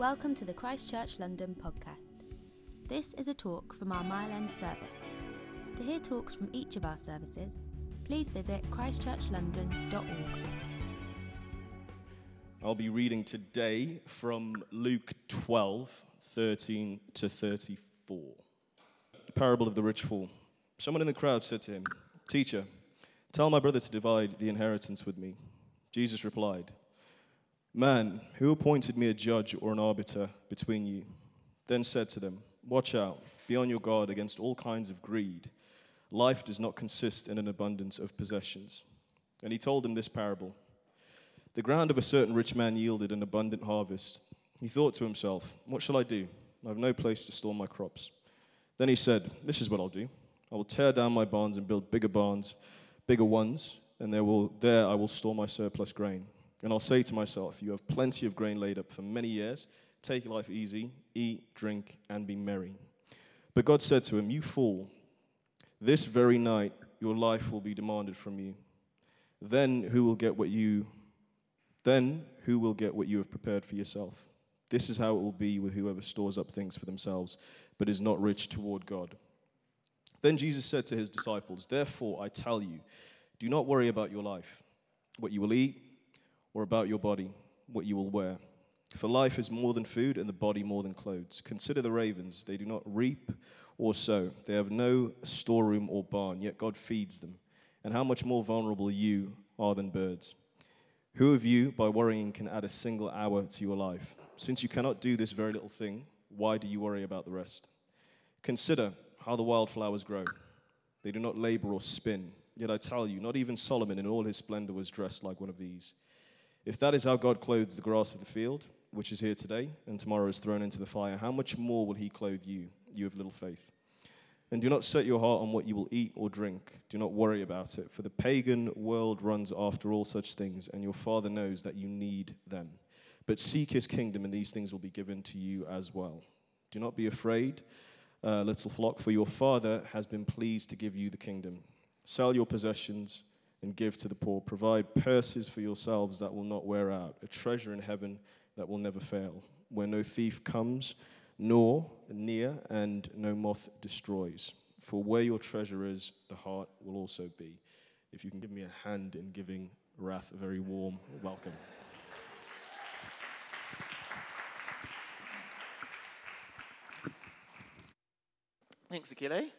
Welcome to the Christchurch London podcast. This is a talk from our Mile End service. To hear talks from each of our services, please visit christchurchlondon.org. I'll be reading today from Luke 12, 13 to 34. The parable of the rich fool. Someone in the crowd said to him, Teacher, tell my brother to divide the inheritance with me. Jesus replied, Man, who appointed me a judge or an arbiter between you? Then said to them, Watch out, be on your guard against all kinds of greed. Life does not consist in an abundance of possessions. And he told them this parable The ground of a certain rich man yielded an abundant harvest. He thought to himself, What shall I do? I have no place to store my crops. Then he said, This is what I'll do. I will tear down my barns and build bigger barns, bigger ones, and there, will, there I will store my surplus grain. And I'll say to myself, You have plenty of grain laid up for many years. Take life easy, eat, drink, and be merry. But God said to him, You fool, this very night your life will be demanded from you. Then who will get what you then who will get what you have prepared for yourself? This is how it will be with whoever stores up things for themselves, but is not rich toward God. Then Jesus said to his disciples, Therefore I tell you, do not worry about your life, what you will eat or about your body, what you will wear. For life is more than food, and the body more than clothes. Consider the ravens. They do not reap or sow, they have no storeroom or barn, yet God feeds them. And how much more vulnerable you are than birds? Who of you, by worrying, can add a single hour to your life? Since you cannot do this very little thing, why do you worry about the rest? Consider how the wildflowers grow. They do not labor or spin. Yet I tell you, not even Solomon in all his splendor was dressed like one of these. If that is how God clothes the grass of the field, which is here today and tomorrow is thrown into the fire, how much more will he clothe you, you of little faith? And do not set your heart on what you will eat or drink. Do not worry about it, for the pagan world runs after all such things, and your Father knows that you need them. But seek his kingdom, and these things will be given to you as well. Do not be afraid, uh, little flock, for your Father has been pleased to give you the kingdom. Sell your possessions and give to the poor. Provide purses for yourselves that will not wear out, a treasure in heaven that will never fail, where no thief comes, nor near, and no moth destroys. For where your treasure is, the heart will also be. If you can give me a hand in giving Raph a very warm welcome. Thanks, Akile.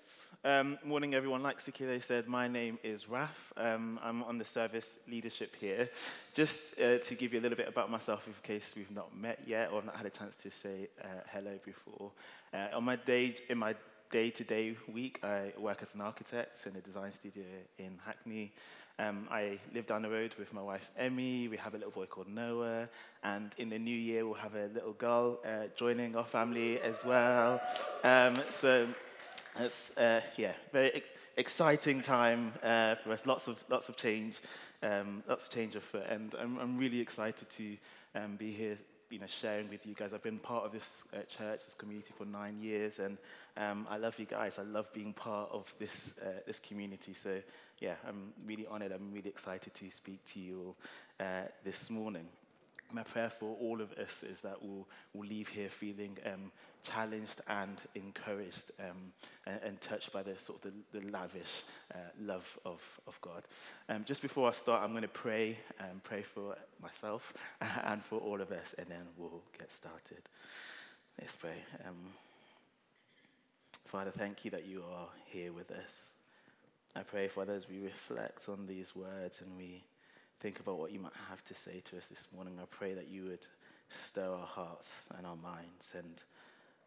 Um, morning, everyone. Like Akile said, my name is Raph. Um, I'm on the service leadership here. Just uh, to give you a little bit about myself, in case we've not met yet or have not had a chance to say uh, hello before. Uh, on my day, in my day-to-day week, I work as an architect in a design studio in Hackney. Um, I live down the road with my wife Emmy. We have a little boy called Noah, and in the new year we'll have a little girl uh, joining our family as well. Um, so it's uh, yeah, very exciting time uh, for us. Lots of lots of change, um, lots of change afoot, and I'm, I'm really excited to um, be here. You know, sharing with you guys. I've been part of this uh, church, this community for nine years, and um, I love you guys. I love being part of this uh, this community. So, yeah, I'm really honored. I'm really excited to speak to you all uh, this morning my prayer for all of us is that we'll, we'll leave here feeling um, challenged and encouraged um, and, and, touched by the sort of the, the lavish uh, love of, of God. Um, just before I start, I'm going to pray and um, pray for myself and for all of us, and then we'll get started. Let's pray. Um, Father, thank you that you are here with us. I pray, Father, as we reflect on these words and we think about what you might have to say to us this morning. I pray that you would stir our hearts and our minds and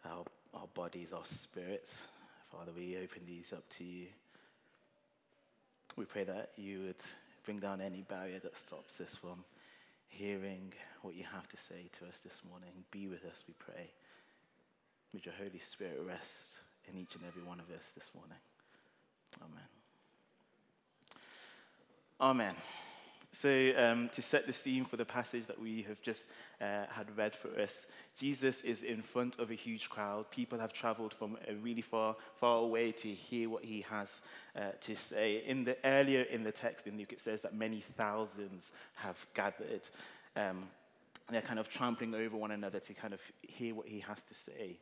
our, our bodies, our spirits. Father, we open these up to you. We pray that you would bring down any barrier that stops us from hearing what you have to say to us this morning. Be with us, we pray. Would your Holy Spirit rest in each and every one of us this morning? Amen. Amen. So, um, to set the scene for the passage that we have just uh, had read for us, Jesus is in front of a huge crowd. People have traveled from a really far, far away to hear what he has uh, to say. In the earlier in the text in Luke, it says that many thousands have gathered. Um, they're kind of trampling over one another to kind of hear what he has to say.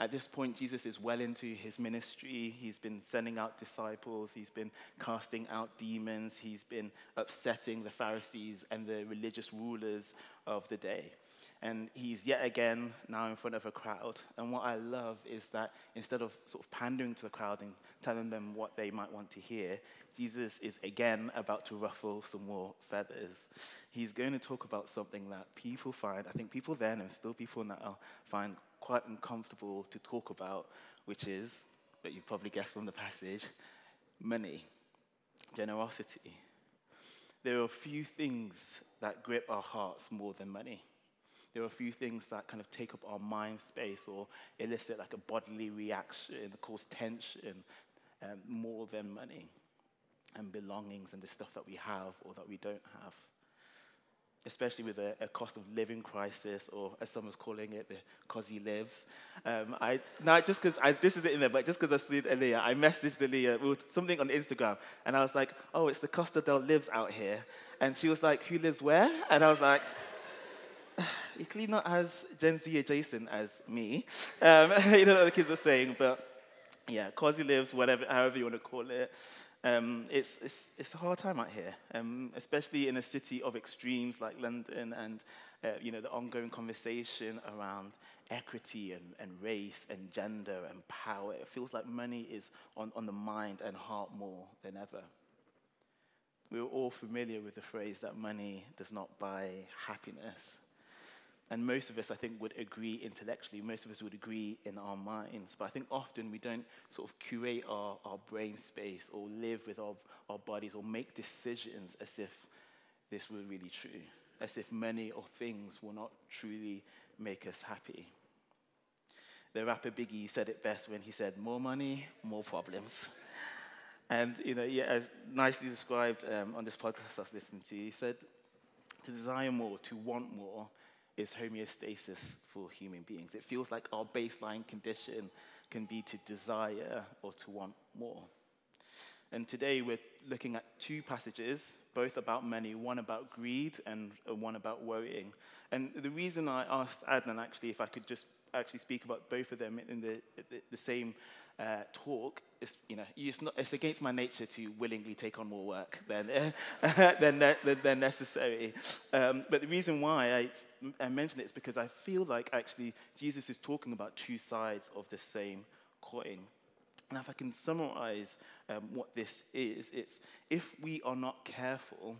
At this point, Jesus is well into his ministry. He's been sending out disciples. He's been casting out demons. He's been upsetting the Pharisees and the religious rulers of the day. And he's yet again now in front of a crowd. And what I love is that instead of sort of pandering to the crowd and telling them what they might want to hear, Jesus is again about to ruffle some more feathers. He's going to talk about something that people find, I think people then and still people now find quite uncomfortable to talk about, which is, that you probably guessed from the passage, money, generosity. There are a few things that grip our hearts more than money. There are a few things that kind of take up our mind space or elicit like a bodily reaction, cause tension um, more than money and belongings and the stuff that we have or that we don't have especially with a, a, cost of living crisis, or as someone's calling it, the he lives. Um, I, now, just because this is it in there, but just because I see Elia, I messaged Elia with something on Instagram, and I was like, oh, it's the Costa del Lives out here. And she was like, who lives where? And I was like, you're clearly not as Gen Z adjacent as me. Um, you know what the kids are saying, but yeah, Quasi lives, whatever, however you want to call it. Um, it's, it's, it's a hard time out here, um, especially in a city of extremes like London and uh, you know, the ongoing conversation around equity and, and race and gender and power. It feels like money is on, on the mind and heart more than ever. We're all familiar with the phrase that money does not buy happiness. And most of us, I think, would agree intellectually. Most of us would agree in our minds. But I think often we don't sort of curate our, our brain space or live with our, our bodies or make decisions as if this were really true, as if money or things will not truly make us happy. The rapper Biggie said it best when he said, More money, more problems. And, you know, yeah, as nicely described um, on this podcast I was listening to, he said, to desire more, to want more, is homeostasis for human beings. It feels like our baseline condition can be to desire or to want more. And today we're looking at two passages, both about money, one about greed and one about worrying. And the reason I asked Adnan actually if I could just actually speak about both of them in the, the, the same uh, talk, it's, you know, it's, not, it's, against my nature to willingly take on more work than, than, than, than, necessary. Um, but the reason why I, I mention it is because I feel like actually Jesus is talking about two sides of the same coin. And if I can summarize um, what this is, it's if we are not careful,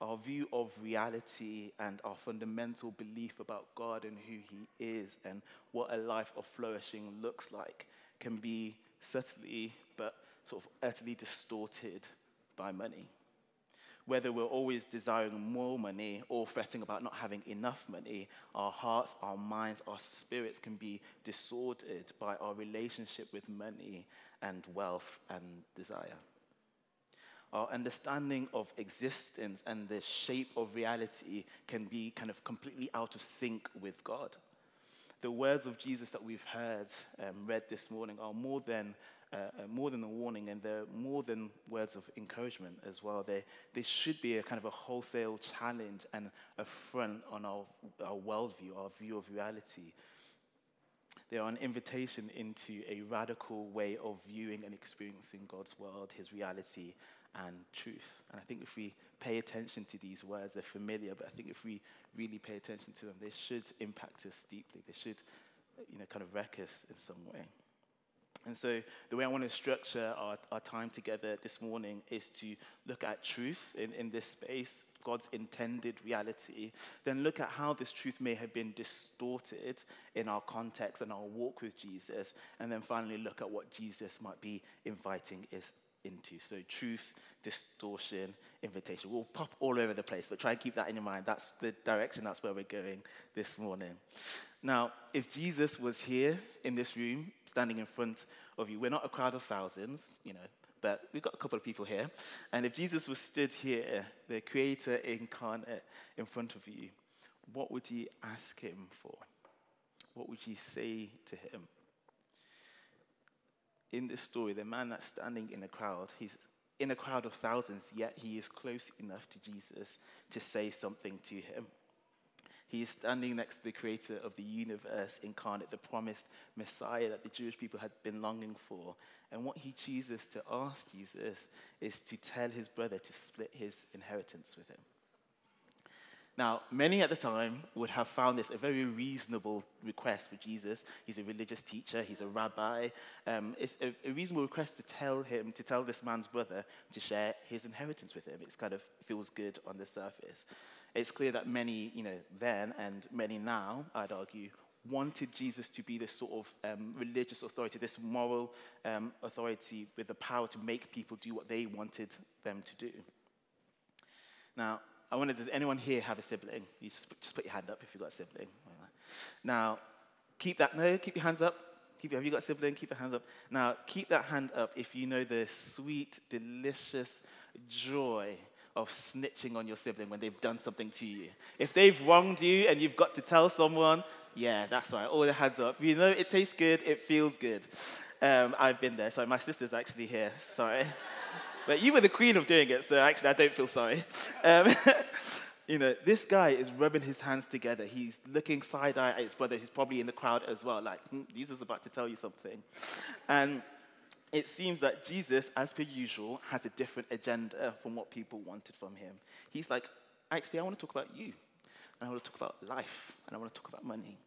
our view of reality and our fundamental belief about God and who He is and what a life of flourishing looks like can be subtly but sort of utterly distorted by money. Whether we're always desiring more money or fretting about not having enough money, our hearts, our minds, our spirits can be disordered by our relationship with money and wealth and desire. Our understanding of existence and the shape of reality can be kind of completely out of sync with God the words of Jesus that we've heard um, read this morning are more than, uh, uh, more than a warning and they're more than words of encouragement as well. They, they should be a kind of a wholesale challenge and a front on our, our worldview, our view of reality. They are an invitation into a radical way of viewing and experiencing God's world, His reality, and truth. And I think if we pay attention to these words, they're familiar, but I think if we really pay attention to them, they should impact us deeply. They should, you know, kind of wreck us in some way. And so, the way I want to structure our, our time together this morning is to look at truth in, in this space, God's intended reality, then look at how this truth may have been distorted in our context and our walk with Jesus, and then finally look at what Jesus might be inviting us into. So, truth, distortion, invitation. We'll pop all over the place, but try and keep that in your mind. That's the direction, that's where we're going this morning. Now, if Jesus was here in this room, standing in front of you, we're not a crowd of thousands, you know, but we've got a couple of people here. And if Jesus was stood here, the creator incarnate in front of you, what would you ask him for? What would you say to him? In this story, the man that's standing in a crowd, he's in a crowd of thousands, yet he is close enough to Jesus to say something to him. He is standing next to the creator of the universe incarnate, the promised Messiah that the Jewish people had been longing for. And what he chooses to ask Jesus is to tell his brother to split his inheritance with him. Now, many at the time would have found this a very reasonable request for Jesus. He's a religious teacher, he's a rabbi. Um, it's a, a, reasonable request to tell him, to tell this man's brother to share his inheritance with him. It kind of feels good on the surface. It's clear that many, you know, then and many now, I'd argue, wanted Jesus to be this sort of um, religious authority, this moral um, authority with the power to make people do what they wanted them to do. Now, I wonder, does anyone here have a sibling? You just, just put your hand up if you've got a sibling. Now, keep that, no, keep your hands up. Keep, have you got a sibling? Keep your hands up. Now, keep that hand up if you know the sweet, delicious joy of snitching on your sibling when they've done something to you. If they've wronged you and you've got to tell someone, yeah, that's right, all the hands up. You know, it tastes good, it feels good. Um, I've been there. Sorry, my sister's actually here. Sorry. But you were the queen of doing it, so actually, I don't feel sorry. Um, you know, this guy is rubbing his hands together. He's looking side eye at his brother. He's probably in the crowd as well, like, hmm, Jesus is about to tell you something. And it seems that Jesus, as per usual, has a different agenda from what people wanted from him. He's like, actually, I want to talk about you. And I want to talk about life. And I want to talk about money.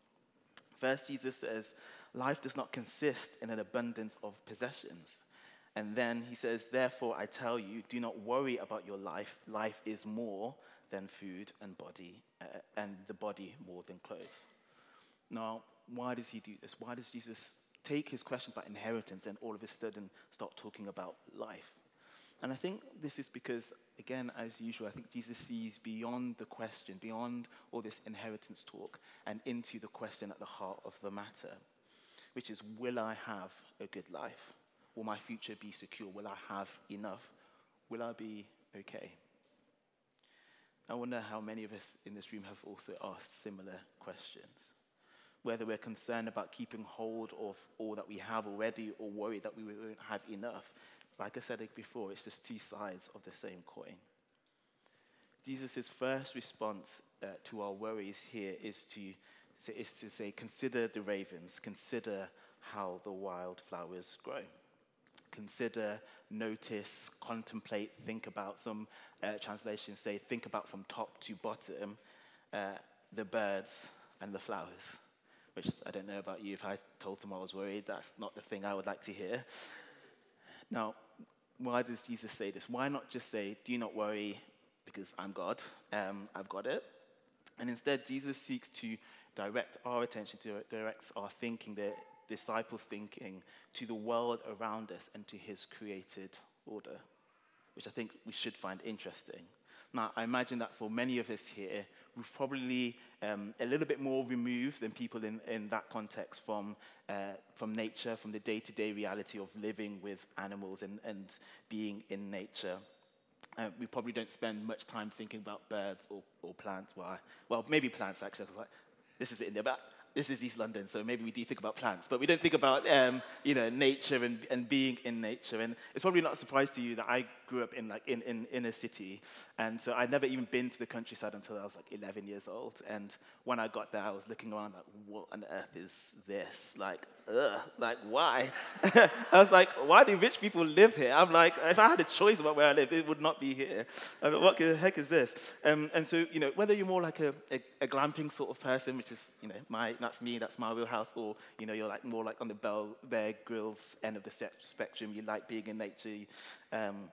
First, Jesus says, life does not consist in an abundance of possessions. And then he says, Therefore, I tell you, do not worry about your life. Life is more than food and body, uh, and the body more than clothes. Now, why does he do this? Why does Jesus take his question about inheritance and all of a sudden start talking about life? And I think this is because, again, as usual, I think Jesus sees beyond the question, beyond all this inheritance talk, and into the question at the heart of the matter, which is Will I have a good life? Will my future be secure? Will I have enough? Will I be okay? I wonder how many of us in this room have also asked similar questions. Whether we're concerned about keeping hold of all that we have already or worried that we won't have enough. Like I said before, it's just two sides of the same coin. Jesus' first response uh, to our worries here is to, is to say, consider the ravens, consider how the wildflowers grow consider, notice, contemplate, think about. Some uh, translations say think about from top to bottom uh, the birds and the flowers, which I don't know about you. If I told someone I was worried, that's not the thing I would like to hear. Now, why does Jesus say this? Why not just say, do not worry because I'm God, um, I've got it? And instead, Jesus seeks to direct our attention, to direct our thinking, the disciples' thinking to the world around us and to his created order, which I think we should find interesting. Now, I imagine that for many of us here, we're probably um, a little bit more removed than people in, in that context from, uh, from nature, from the day to day reality of living with animals and, and being in nature. Uh, we probably don't spend much time thinking about birds or, or plants. Well, I, well, maybe plants actually. Like, this is India, but this is East London, so maybe we do think about plants, but we don't think about um, you know nature and, and being in nature. And it's probably not a surprise to you that I grew up in like in, in, in a city, and so I'd never even been to the countryside until I was like 11 years old. And when I got there, I was looking around like, what on earth is this? Like, ugh, like why? I was like, why do rich people live here? I'm like, if I had a choice about where I live, it would not be here. I mean, what the heck is this? Um, and so you know, whether you're more like a, a, a glamping sort of person, which is you know my that's me, that's my wheelhouse, or you know, you're like more like on the Bell Bear Grylls end of the spectrum. You like being in nature. Um,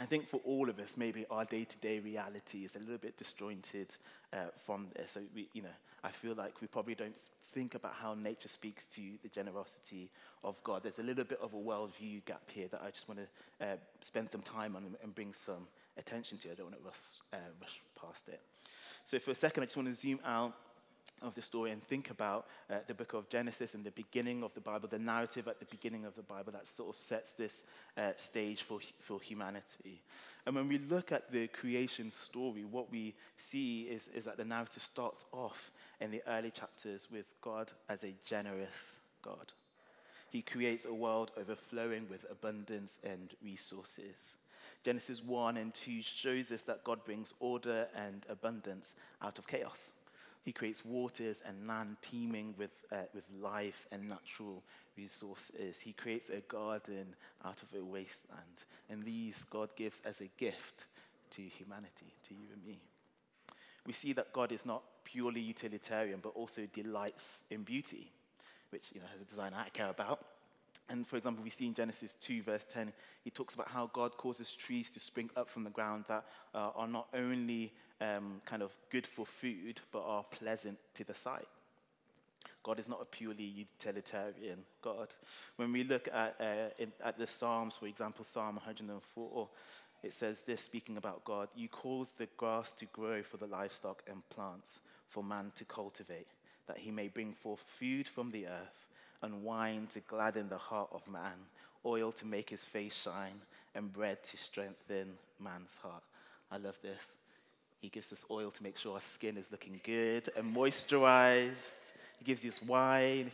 I think for all of us, maybe our day-to-day reality is a little bit disjointed uh, from this. So we, you know, I feel like we probably don't think about how nature speaks to the generosity of God. There's a little bit of a worldview gap here that I just want to uh, spend some time on and bring some attention to. I don't want to rush, uh, rush past it. So for a second, I just want to zoom out of the story and think about uh, the book of Genesis and the beginning of the Bible, the narrative at the beginning of the Bible that sort of sets this uh, stage for, for humanity. And when we look at the creation story, what we see is, is that the narrative starts off in the early chapters with God as a generous God. He creates a world overflowing with abundance and resources. Genesis 1 and 2 shows us that God brings order and abundance out of chaos. He creates waters and land teeming with, uh, with life and natural resources. He creates a garden out of a wasteland. And these God gives as a gift to humanity, to you and me. We see that God is not purely utilitarian, but also delights in beauty, which you know, has a design I care about. And for example, we see in Genesis 2, verse 10, he talks about how God causes trees to spring up from the ground that uh, are not only um, kind of good for food, but are pleasant to the sight. God is not a purely utilitarian God. When we look at, uh, in, at the Psalms, for example, Psalm 104, it says this speaking about God You cause the grass to grow for the livestock and plants for man to cultivate, that he may bring forth food from the earth and wine to gladden the heart of man, oil to make his face shine, and bread to strengthen man's heart. I love this. He gives us oil to make sure our skin is looking good and moisturized. He gives us wine,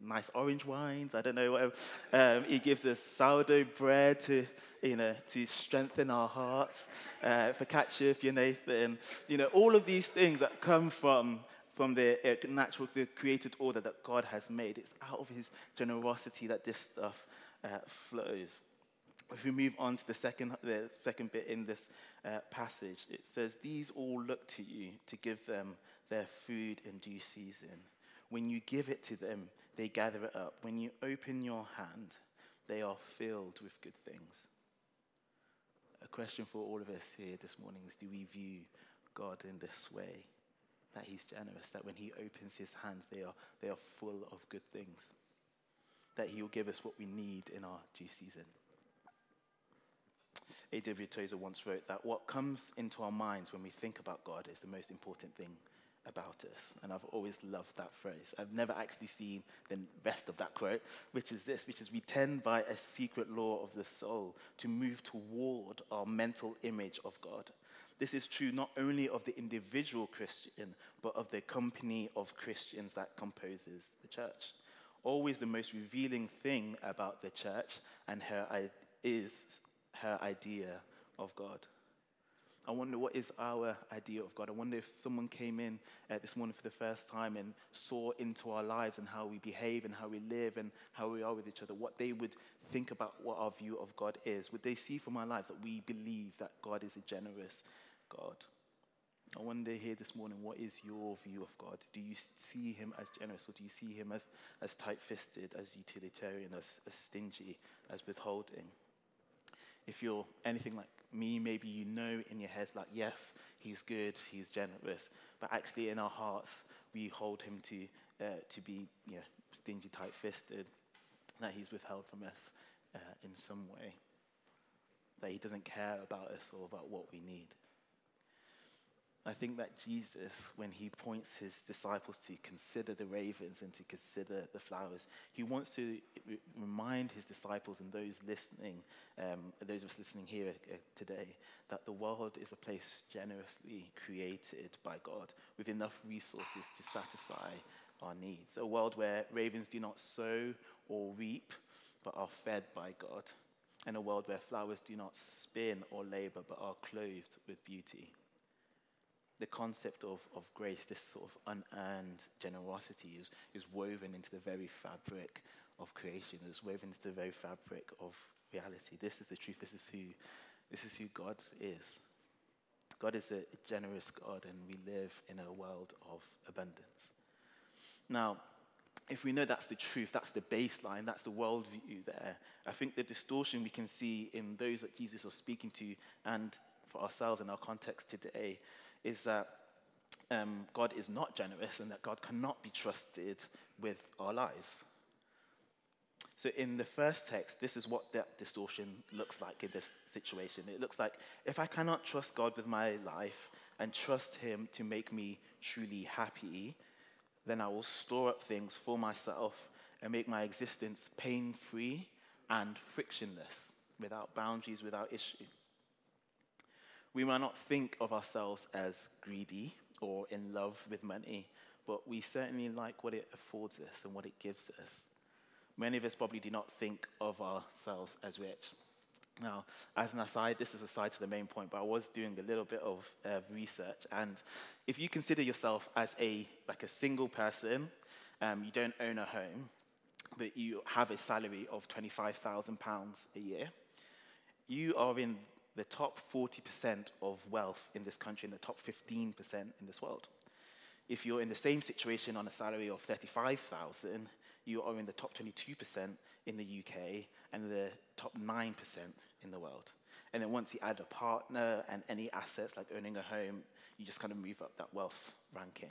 nice orange wines. I don't know whatever. Um, he gives us sourdough bread to, you know, to strengthen our hearts. Uh, for you're Nathan. You know, all of these things that come from from the uh, natural, the created order that God has made. It's out of his generosity that this stuff uh, flows. If we move on to the second, the second bit in this uh, passage, it says, These all look to you to give them their food in due season. When you give it to them, they gather it up. When you open your hand, they are filled with good things. A question for all of us here this morning is Do we view God in this way? That he's generous, that when he opens his hands, they are, they are full of good things, that he will give us what we need in our due season. A.W. Tozer once wrote that what comes into our minds when we think about God is the most important thing about us. And I've always loved that phrase. I've never actually seen the rest of that quote, which is this, which is we tend by a secret law of the soul to move toward our mental image of God. This is true not only of the individual Christian, but of the company of Christians that composes the church. Always the most revealing thing about the church and her is her idea of God. I wonder what is our idea of God. I wonder if someone came in uh, this morning for the first time and saw into our lives and how we behave and how we live and how we are with each other, what they would think about what our view of God is. Would they see from our lives that we believe that God is a generous God. I wonder here this morning, what is your view of God? Do you see him as generous or do you see him as, as tight fisted, as utilitarian, as, as stingy, as withholding? If you're anything like me, maybe you know in your head, like, yes, he's good, he's generous, but actually in our hearts, we hold him to, uh, to be you know, stingy, tight fisted, that he's withheld from us uh, in some way, that he doesn't care about us or about what we need. I think that Jesus, when he points his disciples to consider the ravens and to consider the flowers, he wants to remind his disciples and those listening, um, those of us listening here uh, today, that the world is a place generously created by God with enough resources to satisfy our needs. A world where ravens do not sow or reap, but are fed by God. And a world where flowers do not spin or labor, but are clothed with beauty the concept of, of grace, this sort of unearned generosity, is, is woven into the very fabric of creation, It's woven into the very fabric of reality. This is the truth. This is who, this is who God is. God is a generous God, and we live in a world of abundance. Now, if we know that's the truth, that's the baseline, that's the worldview there, I think the distortion we can see in those that Jesus was speaking to and for ourselves in our context today is that um, God is not generous and that God cannot be trusted with our lives. So, in the first text, this is what that distortion looks like in this situation. It looks like if I cannot trust God with my life and trust Him to make me truly happy, then I will store up things for myself and make my existence pain free and frictionless, without boundaries, without issue. We might not think of ourselves as greedy or in love with money, but we certainly like what it affords us and what it gives us. Many of us probably do not think of ourselves as rich. Now, as an aside, this is aside to the main point, but I was doing a little bit of uh, research, and if you consider yourself as a like a single person, um, you don't own a home, but you have a salary of twenty-five thousand pounds a year, you are in the top forty percent of wealth in this country, in the top fifteen percent in this world. If you're in the same situation on a salary of thirty-five thousand, you are in the top twenty-two percent in the UK and the top nine percent in the world. And then once you add a partner and any assets like owning a home, you just kind of move up that wealth ranking.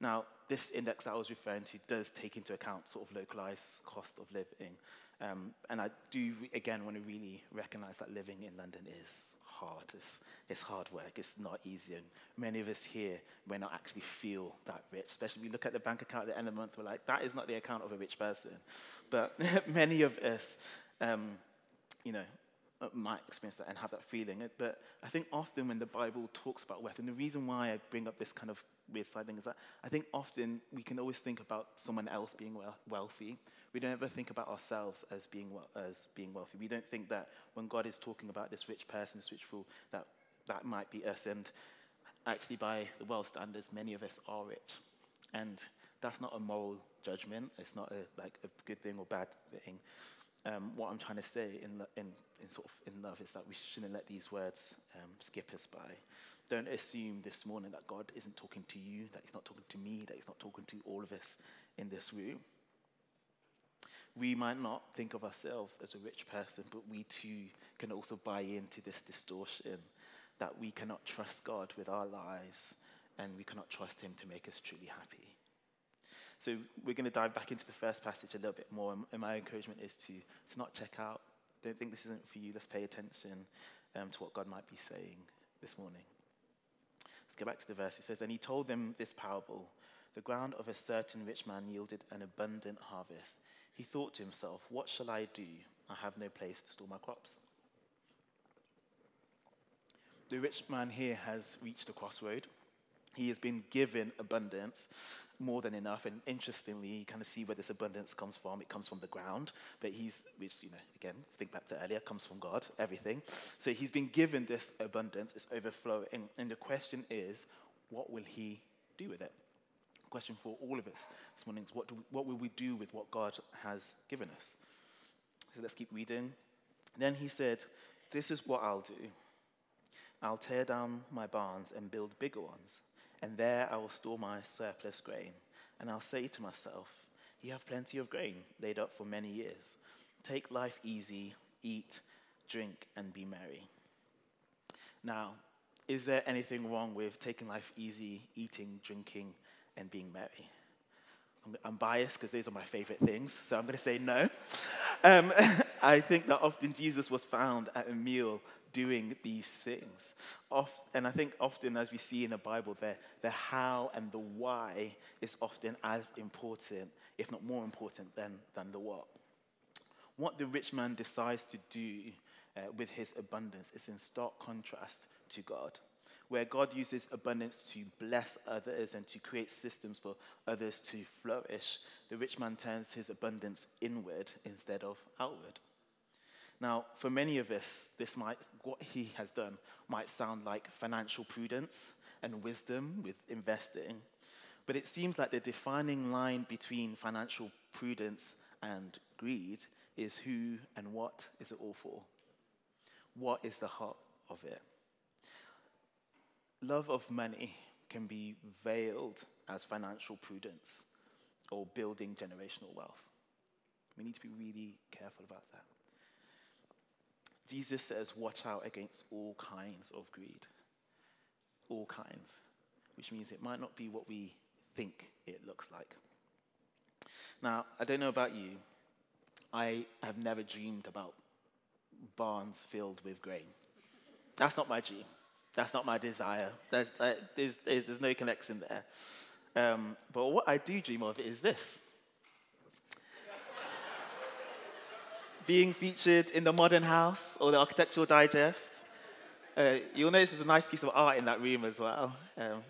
Now, this index that I was referring to does take into account sort of localized cost of living. Um, and I do, again, want to really recognize that living in London is hard. It's, it's hard work. It's not easy. And many of us here may not actually feel that rich. Especially we look at the bank account at the end of the month, we're like, that is not the account of a rich person. But many of us, um, you know, uh, might experience that and have that feeling. But I think often when the Bible talks about wealth, and the reason why I bring up this kind of side thing is that I think often we can always think about someone else being wealthy. We don't ever think about ourselves as being, as being wealthy. We don't think that when God is talking about this rich person, this rich fool, that that might be us. And actually, by the world standards, many of us are rich. And that's not a moral judgment. It's not a, like a good thing or bad thing um, what I'm trying to say in, in, in, sort of in love is that we shouldn't let these words um, skip us by. Don't assume this morning that God isn't talking to you, that He's not talking to me, that He's not talking to all of us in this room. We might not think of ourselves as a rich person, but we too can also buy into this distortion that we cannot trust God with our lives and we cannot trust Him to make us truly happy. So we're going to dive back into the first passage a little bit more, and my encouragement is to, to not check out. Don't think this isn't for you. Let's pay attention um, to what God might be saying this morning. Let's go back to the verse. It says, And he told them this parable The ground of a certain rich man yielded an abundant harvest. He thought to himself, What shall I do? I have no place to store my crops. The rich man here has reached a crossroad. He has been given abundance, more than enough. And interestingly, you kind of see where this abundance comes from. It comes from the ground, but he's, which, you know, again, think back to earlier, comes from God, everything. So he's been given this abundance, it's overflowing. And the question is, what will he do with it? Question for all of us this morning is what, do, what will we do with what God has given us? So let's keep reading. Then he said, This is what I'll do. I'll tear down my barns and build bigger ones and there I will store my surplus grain. And I'll say to myself, You have plenty of grain laid up for many years. Take life easy, eat, drink, and be merry. Now, is there anything wrong with taking life easy, eating, drinking, and being merry? I'm biased because those are my favorite things, so I'm going to say no. Um, I think that often Jesus was found at a meal doing these things. and I think often, as we see in the Bible, the, the how and the why is often as important, if not more important, than, than the what. What the rich man decides to do uh, with his abundance is in stark contrast to God. Where God uses abundance to bless others and to create systems for others to flourish, the rich man turns his abundance inward instead of outward. Now, for many of us, this might, what he has done might sound like financial prudence and wisdom with investing, but it seems like the defining line between financial prudence and greed is who and what is it all for? What is the heart of it? Love of money can be veiled as financial prudence or building generational wealth. We need to be really careful about that. Jesus says, watch out against all kinds of greed. All kinds. Which means it might not be what we think it looks like. Now, I don't know about you. I have never dreamed about barns filled with grain. That's not my dream. That's not my desire. There's, there's, there's no connection there. Um, but what I do dream of is this being featured in the Modern House or the Architectural Digest. Uh, you'll notice there's a nice piece of art in that room as well. Um,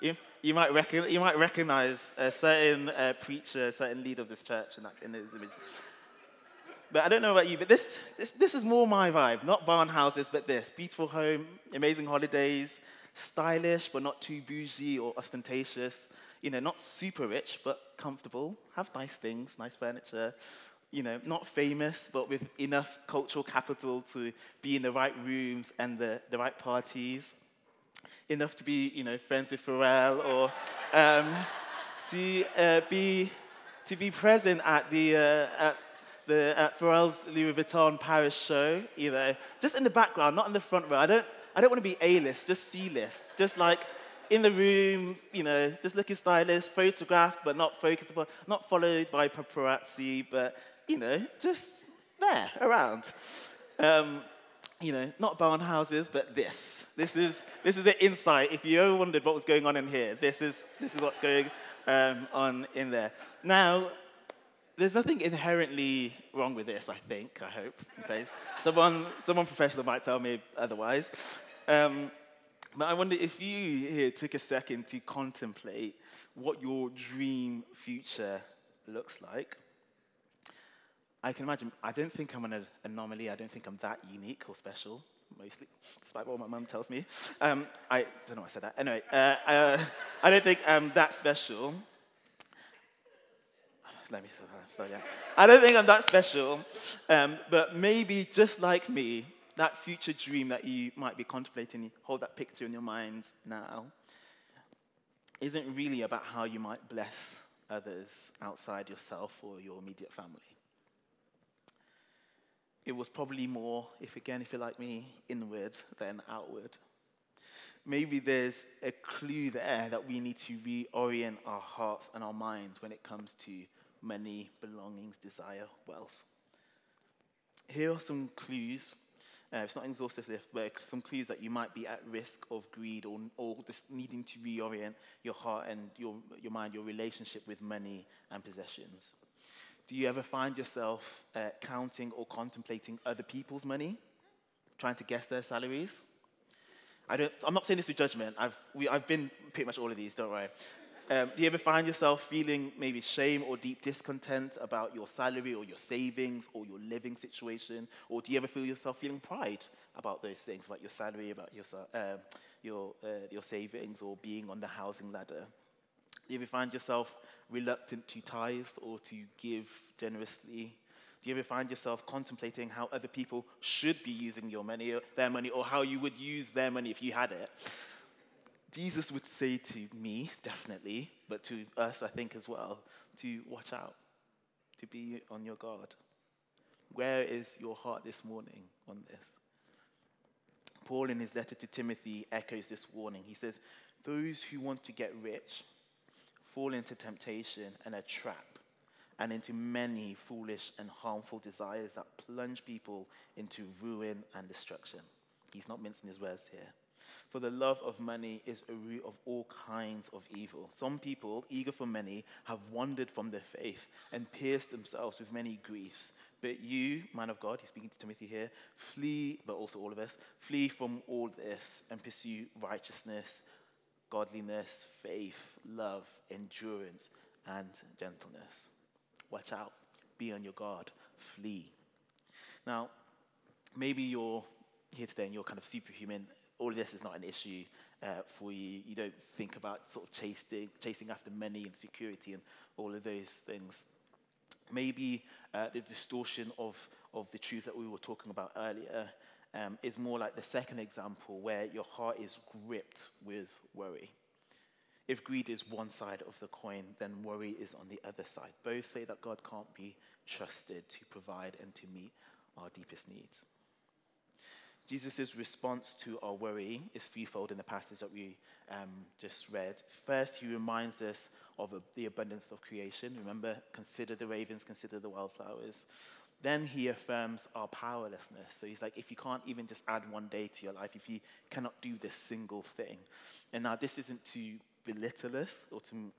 you, you, might rec- you might recognize a certain uh, preacher, a certain leader of this church in, that, in those images. but I don't know about you, but this, this, this is more my vibe. Not barn houses, but this. Beautiful home, amazing holidays, stylish, but not too bougie or ostentatious. You know, not super rich, but comfortable. Have nice things, nice furniture. You know, not famous, but with enough cultural capital to be in the right rooms and the, the right parties. Enough to be, you know, friends with Pharrell or um, to uh, be to be present at the uh, at the at Pharrell's Louis Vuitton Paris show, you know, just in the background, not in the front row. I don't I don't want to be A-list, just C-list, just like in the room, you know, just looking stylish, photographed but not focused upon, not followed by paparazzi, but you know, just there around. Um, you know, not barn houses, but this. This is this is an insight. If you ever wondered what was going on in here, this is this is what's going um, on in there. Now, there's nothing inherently wrong with this, I think, I hope. Okay? someone, someone professional might tell me otherwise. Um, but I wonder if you here took a second to contemplate what your dream future looks like. I can imagine, I don't think I'm an anomaly. I don't think I'm that unique or special, mostly, despite what my mum tells me. Um, I don't know why I said that. Anyway, uh, uh, I don't think I'm that special. Let me start again. I don't think I'm that special, um, but maybe just like me, that future dream that you might be contemplating, hold that picture in your mind now, isn't really about how you might bless others outside yourself or your immediate family. It was probably more, if again, if you're like me, inward than outward. Maybe there's a clue there that we need to reorient our hearts and our minds when it comes to money, belongings, desire, wealth. Here are some clues. Uh, it's not an exhaustive list, but some clues that you might be at risk of greed or, or just needing to reorient your heart and your, your mind, your relationship with money and possessions. Do you ever find yourself uh, counting or contemplating other people's money, trying to guess their salaries? I don't, I'm not saying this with judgment. I've, we, I've been pretty much all of these, don't worry. Um, do you ever find yourself feeling maybe shame or deep discontent about your salary or your savings or your living situation? Or do you ever feel yourself feeling pride about those things, about your salary, about your, uh, your, uh, your savings, or being on the housing ladder? Do you ever find yourself reluctant to tithe or to give generously? Do you ever find yourself contemplating how other people should be using your money, their money, or how you would use their money if you had it? Jesus would say to me, definitely, but to us, I think, as well, to watch out, to be on your guard. Where is your heart this morning on this? Paul, in his letter to Timothy, echoes this warning. He says, Those who want to get rich fall into temptation and a trap and into many foolish and harmful desires that plunge people into ruin and destruction. He's not mincing his words here. For the love of money is a root of all kinds of evil. Some people, eager for money, have wandered from their faith and pierced themselves with many griefs. But you, man of God, he's speaking to Timothy here, flee, but also all of us, flee from all this and pursue righteousness, godliness, faith, love, endurance, and gentleness. Watch out. Be on your guard. Flee. Now, maybe you're here today and you're kind of superhuman. All of this is not an issue uh, for you. You don't think about sort of chasing, chasing after money and security and all of those things. Maybe uh, the distortion of, of the truth that we were talking about earlier um, is more like the second example where your heart is gripped with worry. If greed is one side of the coin, then worry is on the other side. Both say that God can't be trusted to provide and to meet our deepest needs. Jesus' response to our worry is threefold in the passage that we um, just read. First, he reminds us of a, the abundance of creation. Remember, consider the ravens, consider the wildflowers. Then he affirms our powerlessness. So he's like, if you can't even just add one day to your life, if you cannot do this single thing. And now, this isn't to belittle us or to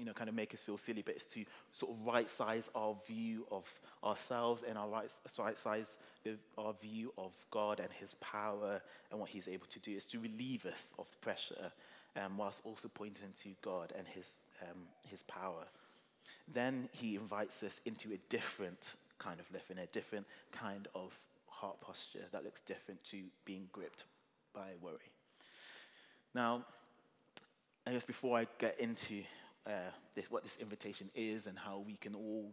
you know, kind of make us feel silly, but it's to sort of right size our view of ourselves and our right, size our view of God and His power and what He's able to do. It's to relieve us of the pressure um, whilst also pointing to God and His, um, his power. Then He invites us into a different kind of living, a different kind of heart posture that looks different to being gripped by worry. Now, I guess before I get into uh, this, what this invitation is and how we can all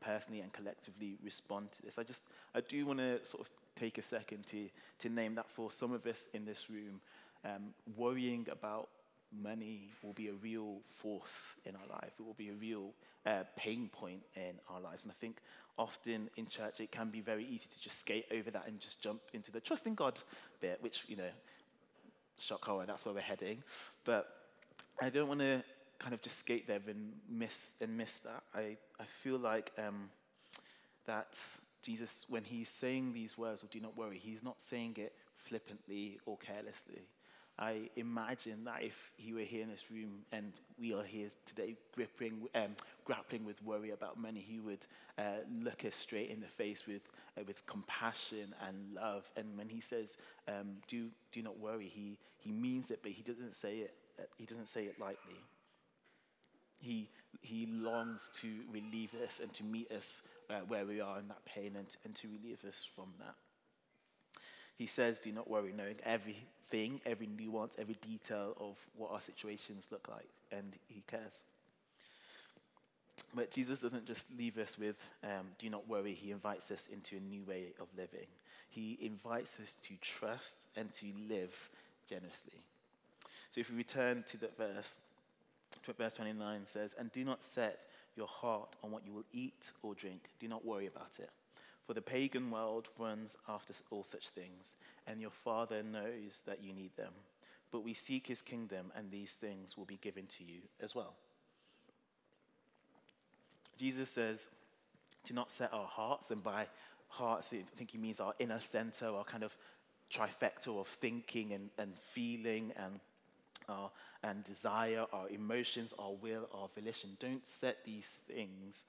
personally and collectively respond to this, I just I do want to sort of take a second to to name that for some of us in this room, um, worrying about money will be a real force in our life. It will be a real uh, pain point in our lives. And I think often in church it can be very easy to just skate over that and just jump into the trusting God bit, which, you know, shock horror, that's where we're heading. But I don't want to kind of just skate there and miss and miss that. I, I feel like um, that Jesus, when he's saying these words, or do not worry, he's not saying it flippantly or carelessly. I imagine that if he were here in this room and we are here today gripping, um, grappling with worry about money, he would uh, look us straight in the face with, uh, with compassion and love. And when he says, um, do, do not worry, he, he means it, but he doesn't say it, uh, he doesn't say it lightly. He, he longs to relieve us and to meet us uh, where we are in that pain and, and to relieve us from that. He says, Do not worry, knowing everything, every nuance, every detail of what our situations look like, and He cares. But Jesus doesn't just leave us with, um, do not worry. He invites us into a new way of living. He invites us to trust and to live generously. So if we return to that verse, verse 29 says, And do not set your heart on what you will eat or drink. Do not worry about it. For the pagan world runs after all such things, and your Father knows that you need them. But we seek his kingdom, and these things will be given to you as well. Jesus says, Do not set our hearts, and by hearts, I think he means our inner center, our kind of trifecta of thinking and, and feeling and, uh, and desire, our emotions, our will, our volition. Don't set these things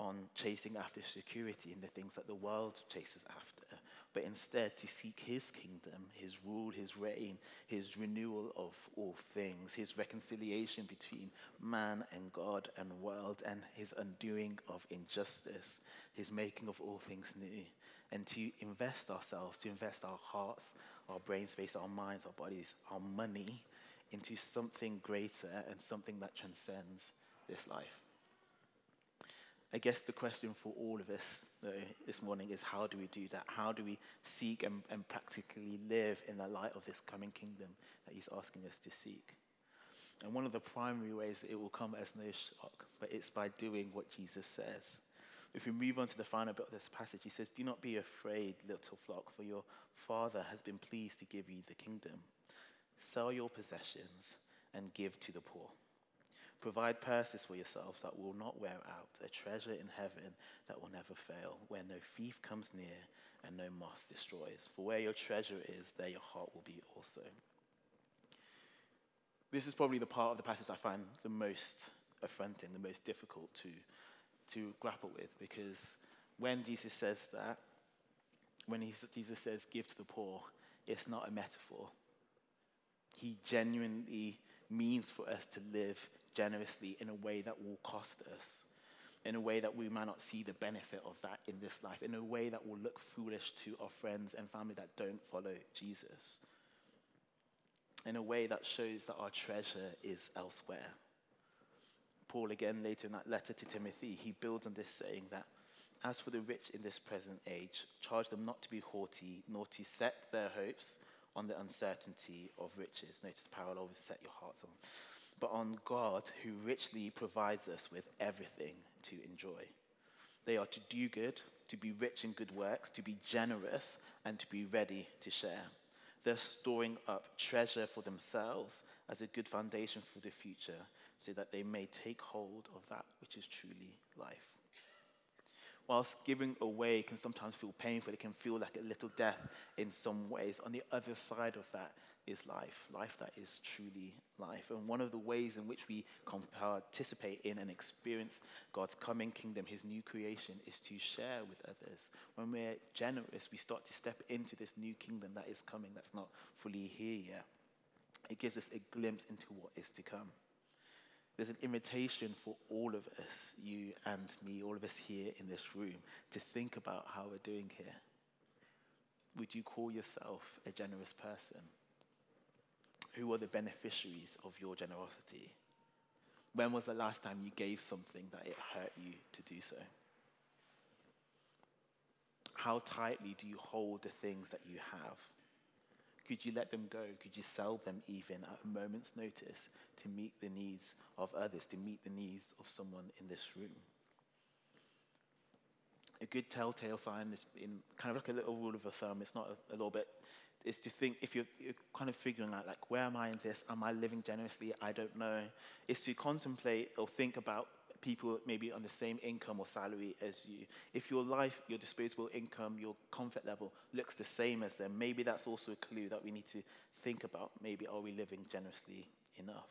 on chasing after security and the things that the world chases after, but instead to seek his kingdom, his rule, his reign, his renewal of all things, his reconciliation between man and God and world, and his undoing of injustice, his making of all things new, and to invest ourselves, to invest our hearts, our brain space, our minds, our bodies, our money into something greater and something that transcends this life. I guess the question for all of us though, this morning is how do we do that? How do we seek and, and practically live in the light of this coming kingdom that he's asking us to seek? And one of the primary ways it will come as no shock, but it's by doing what Jesus says. If we move on to the final bit of this passage, he says, Do not be afraid, little flock, for your Father has been pleased to give you the kingdom. Sell your possessions and give to the poor. Provide purses for yourselves that will not wear out, a treasure in heaven that will never fail, where no thief comes near and no moth destroys. For where your treasure is, there your heart will be also. This is probably the part of the passage I find the most affronting, the most difficult to, to grapple with, because when Jesus says that, when he, Jesus says, give to the poor, it's not a metaphor. He genuinely means for us to live generously in a way that will cost us, in a way that we might not see the benefit of that in this life, in a way that will look foolish to our friends and family that don't follow Jesus, in a way that shows that our treasure is elsewhere. Paul, again, later in that letter to Timothy, he builds on this saying that as for the rich in this present age, charge them not to be haughty, nor to set their hopes on the uncertainty of riches. Notice parallel with set your hearts on but on God who richly provides us with everything to enjoy. They are to do good, to be rich in good works, to be generous, and to be ready to share. They're storing up treasure for themselves as a good foundation for the future so that they may take hold of that which is truly life. Whilst giving away can sometimes feel painful, it can feel like a little death in some ways. On the other side of that is life, life that is truly life. And one of the ways in which we can participate in and experience God's coming kingdom, his new creation, is to share with others. When we're generous, we start to step into this new kingdom that is coming, that's not fully here yet. It gives us a glimpse into what is to come. there's an invitation for all of us, you and me, all of us here in this room, to think about how we're doing here. Would you call yourself a generous person? Who are the beneficiaries of your generosity? When was the last time you gave something that it hurt you to do so? How tightly do you hold the things that you have? Could you let them go? Could you sell them even at a moment's notice to meet the needs of others, to meet the needs of someone in this room? A good telltale sign is in kind of like a little rule of a thumb. It's not a, a little bit is to think if you're, you're, kind of figuring out like where am i in this? Am i living generously? I don't know. Is to contemplate or think about people maybe on the same income or salary as you. If your life your disposable income your comfort level looks the same as them maybe that's also a clue that we need to think about. Maybe are we living generously enough?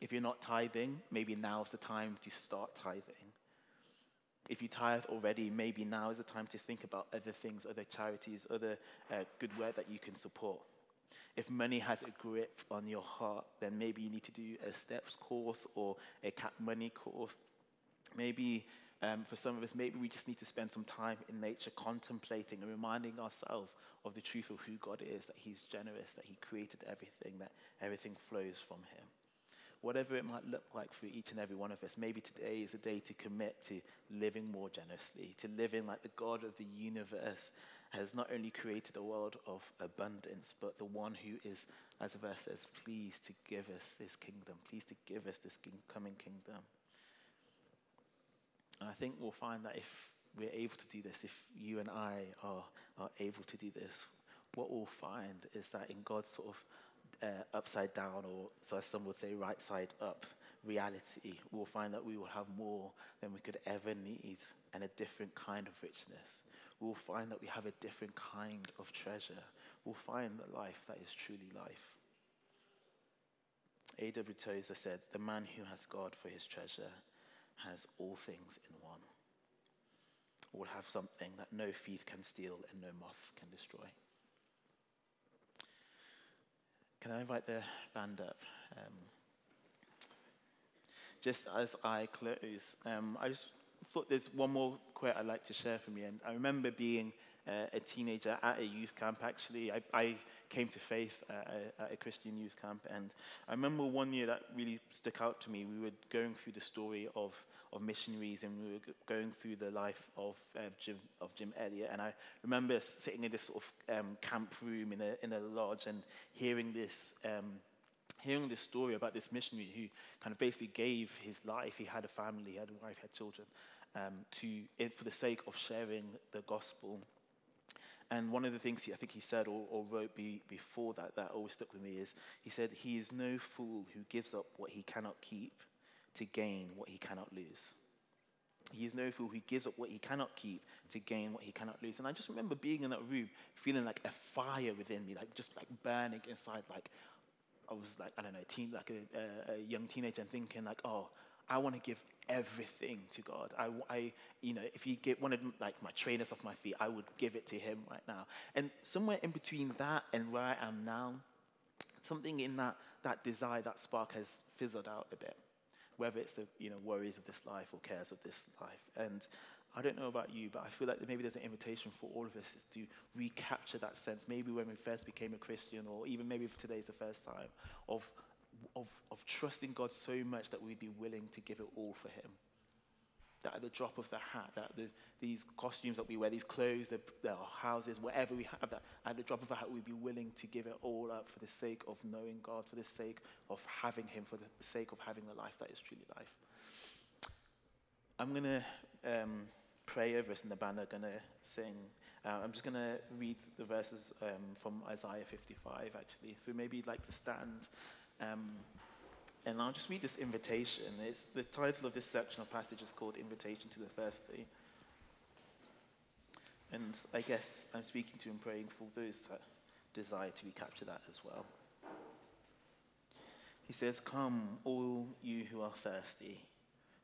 If you're not tithing maybe now's the time to start tithing if you tithe already, maybe now is the time to think about other things, other charities, other uh, good work that you can support. If money has a grip on your heart, then maybe you need to do a steps course or a cap money course. Maybe um, for some of us, maybe we just need to spend some time in nature contemplating and reminding ourselves of the truth of who God is, that He's generous, that He created everything, that everything flows from Him whatever it might look like for each and every one of us, maybe today is a day to commit to living more generously, to living like the God of the universe has not only created a world of abundance, but the one who is, as the verse says, pleased to give us this kingdom, pleased to give us this coming kingdom. And I think we'll find that if we're able to do this, if you and I are, are able to do this, what we'll find is that in God's sort of uh, upside down, or so as some would say, right side up reality, we'll find that we will have more than we could ever need and a different kind of richness. We'll find that we have a different kind of treasure. We'll find the life that is truly life. A.W. Tozer said, The man who has God for his treasure has all things in one. Will have something that no thief can steal and no moth can destroy. Can I invite the band up? Um, just as I close, um, I just thought there's one more quote I'd like to share from you. And I remember being uh, a teenager at a youth camp, actually. I, I came to faith at a, at a, Christian youth camp. And I remember one year that really stuck out to me. We were going through the story of, of missionaries and we were going through the life of, uh, Jim, of Jim Elliot. And I remember sitting in this sort of um, camp room in a, in a lodge and hearing this. Um, hearing this story about this missionary who kind of basically gave his life, he had a family, he had a wife, had children, um, to, for the sake of sharing the gospel. And one of the things he, I think he said or, or wrote be, before that that always stuck with me is he said, He is no fool who gives up what he cannot keep to gain what he cannot lose. He is no fool who gives up what he cannot keep to gain what he cannot lose. And I just remember being in that room feeling like a fire within me, like just like burning inside. Like I was like, I don't know, teen, like a, a, a young teenager and thinking like, oh, I want to give everything to God. I, I, you know, if He get, wanted like my trainers off my feet, I would give it to Him right now. And somewhere in between that and where I am now, something in that that desire, that spark has fizzled out a bit. Whether it's the you know worries of this life or cares of this life, and I don't know about you, but I feel like maybe there's an invitation for all of us to recapture that sense. Maybe when we first became a Christian, or even maybe if today's the first time, of of, of trusting God so much that we'd be willing to give it all for Him. That at the drop of the hat, that the, these costumes that we wear, these clothes, the, the houses, whatever we have, that at the drop of a hat, we'd be willing to give it all up for the sake of knowing God, for the sake of having Him, for the sake of having the life that is truly life. I'm going to um, pray over us, and the band are going to sing. Uh, I'm just going to read the verses um, from Isaiah 55, actually. So maybe you'd like to stand. Um, and I'll just read this invitation. It's, the title of this section of passage is called Invitation to the Thirsty. And I guess I'm speaking to and praying for those that desire to recapture that as well. He says, Come, all you who are thirsty,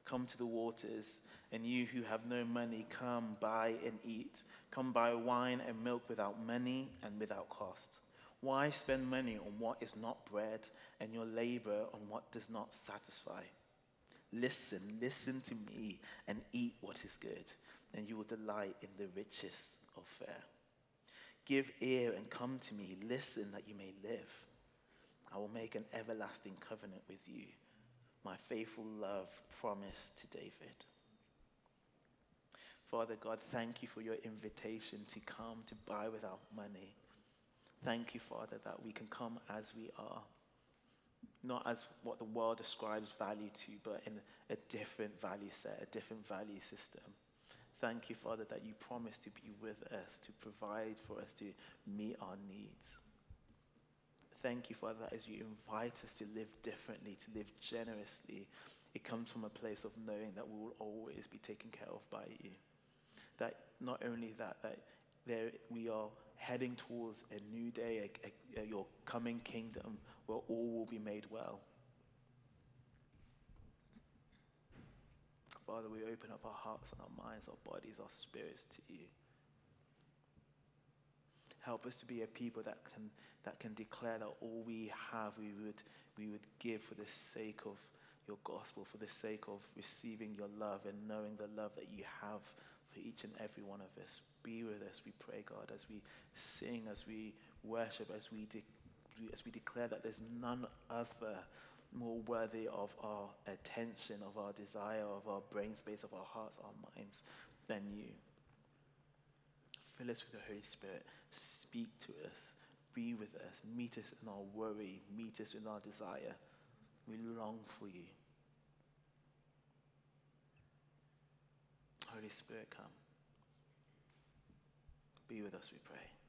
come to the waters, and you who have no money, come buy and eat. Come buy wine and milk without money and without cost Why spend money on what is not bread and your labor on what does not satisfy? Listen, listen to me and eat what is good, and you will delight in the richest of fare. Give ear and come to me. Listen that you may live. I will make an everlasting covenant with you, my faithful love promised to David. Father God, thank you for your invitation to come to buy without money. Thank you, Father, that we can come as we are not as what the world ascribes value to, but in a different value set, a different value system. Thank you, Father, that you promise to be with us, to provide for us, to meet our needs. Thank you, Father, that as you invite us to live differently, to live generously, it comes from a place of knowing that we will always be taken care of by you. That not only that, that there we are heading towards a new day, a, a, your coming kingdom where all will be made well. Father, we open up our hearts and our minds, our bodies, our spirits to you. Help us to be a people that can, that can declare that all we have we would, we would give for the sake of your gospel, for the sake of receiving your love and knowing the love that you have for each and every one of us. Be with us, we pray, God, as we sing, as we worship, as we, de- as we declare that there's none other more worthy of our attention, of our desire, of our brain space, of our hearts, our minds than you. Fill us with the Holy Spirit. Speak to us. Be with us. Meet us in our worry. Meet us in our desire. We long for you. Holy Spirit, come. Be with us, we pray.